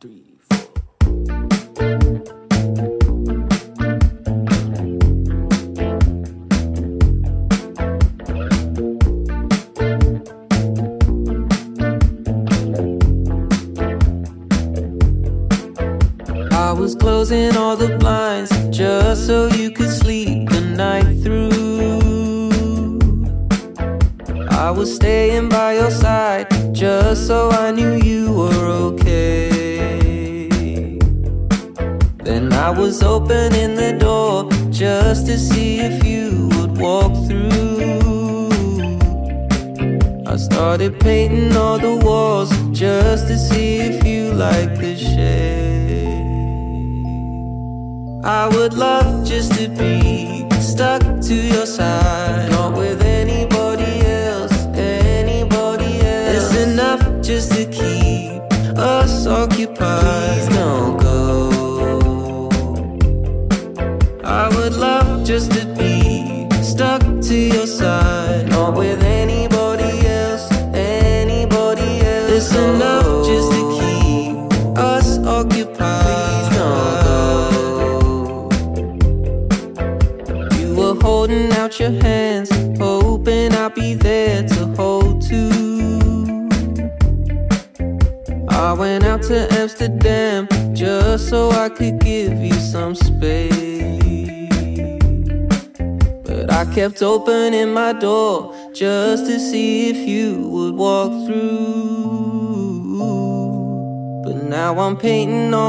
three, four.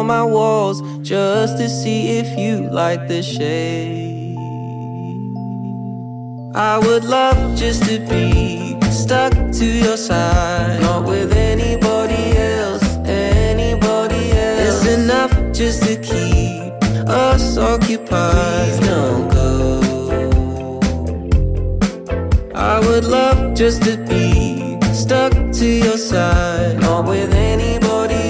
my walls just to see if you like the shade. I would love just to be stuck to your side, not with anybody else, anybody else. It's enough just to keep us occupied. Please don't go. I would love just to be stuck to your side, not with anybody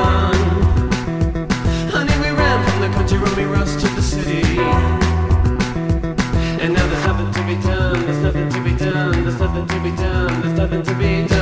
gone. Honey, we ran from the country when we rushed to the city. And now there's nothing to be done, there's nothing to be done, there's nothing to be done, there's nothing to be done.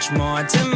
much more to me.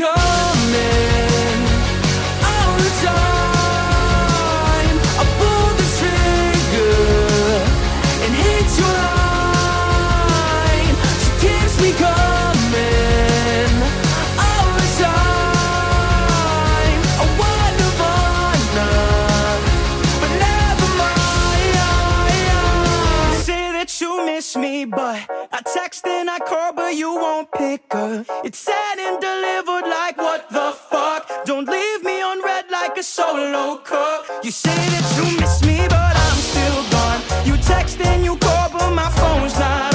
Go. call, but you won't pick up. It's said and delivered like what the fuck? Don't leave me on red like a solo cup. You say that you miss me, but I'm still gone. You text and you call, but my phone's not.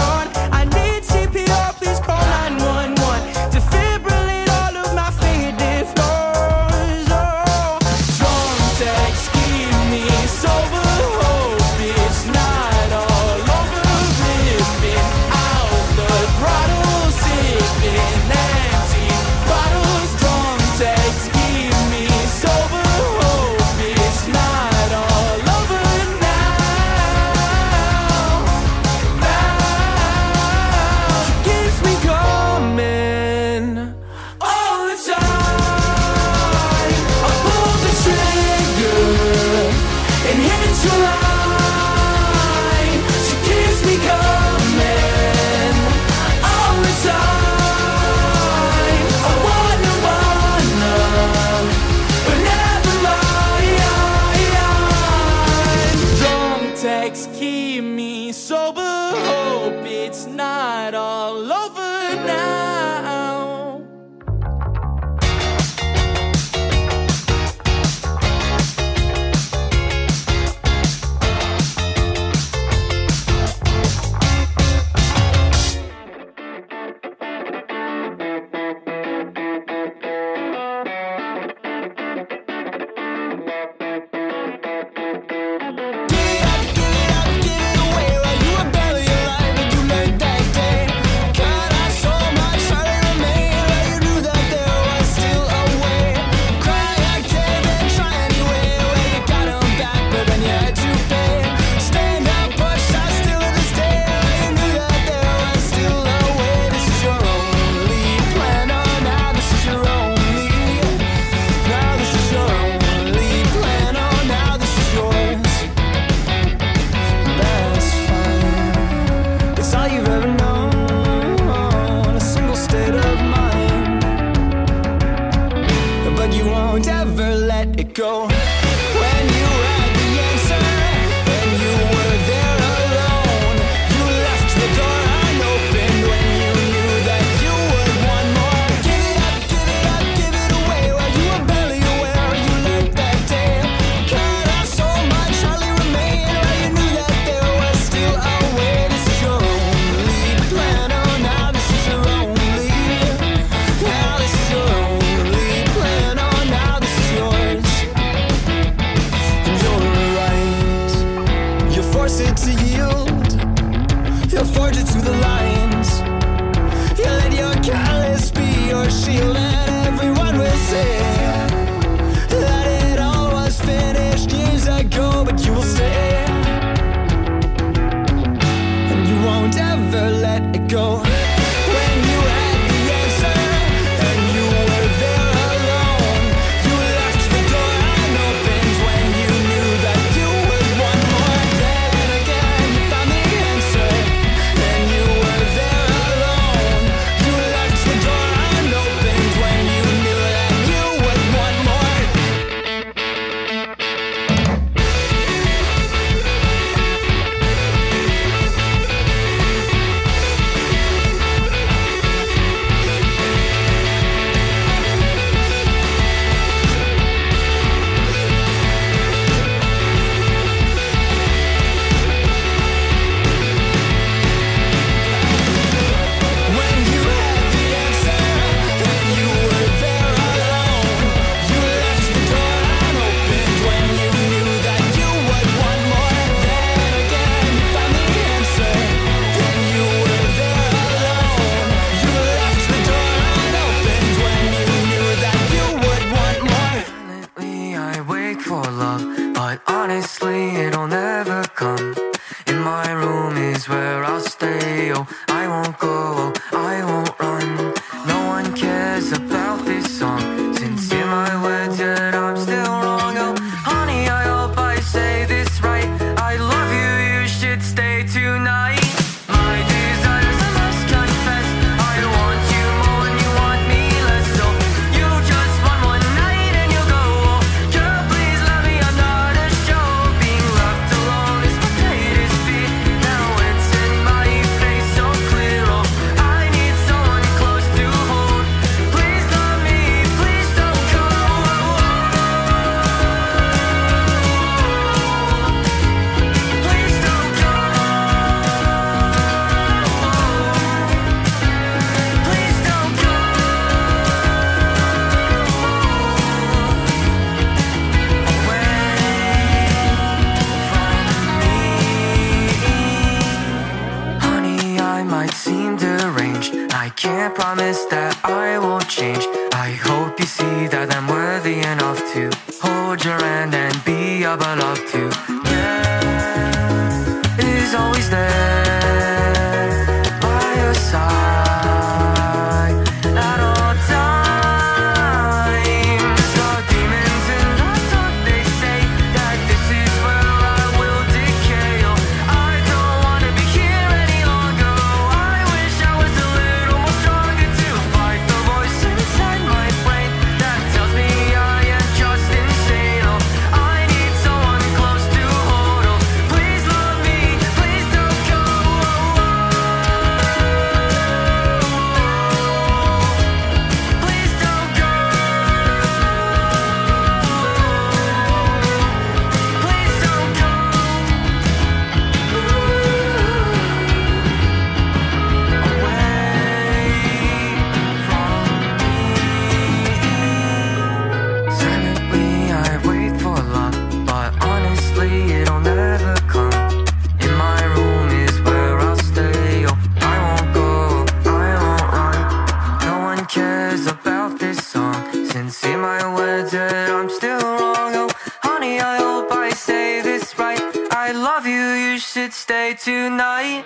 was about this song. Since in my words that I'm still wrong Oh, honey, I hope I say this right. I love you, you should stay tonight.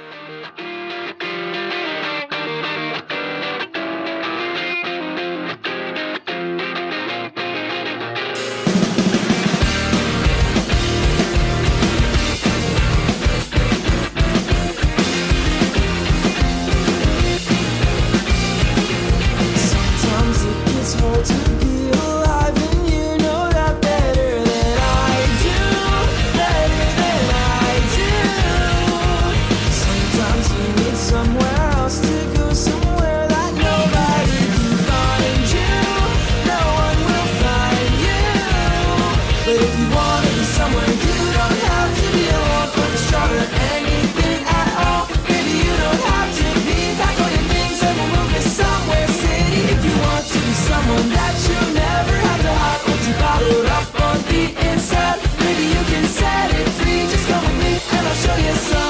your side.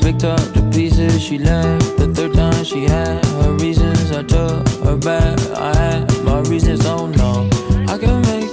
Picked up the pieces she left. The third time she had her reasons, I took her back. I had my reasons, oh no. I can make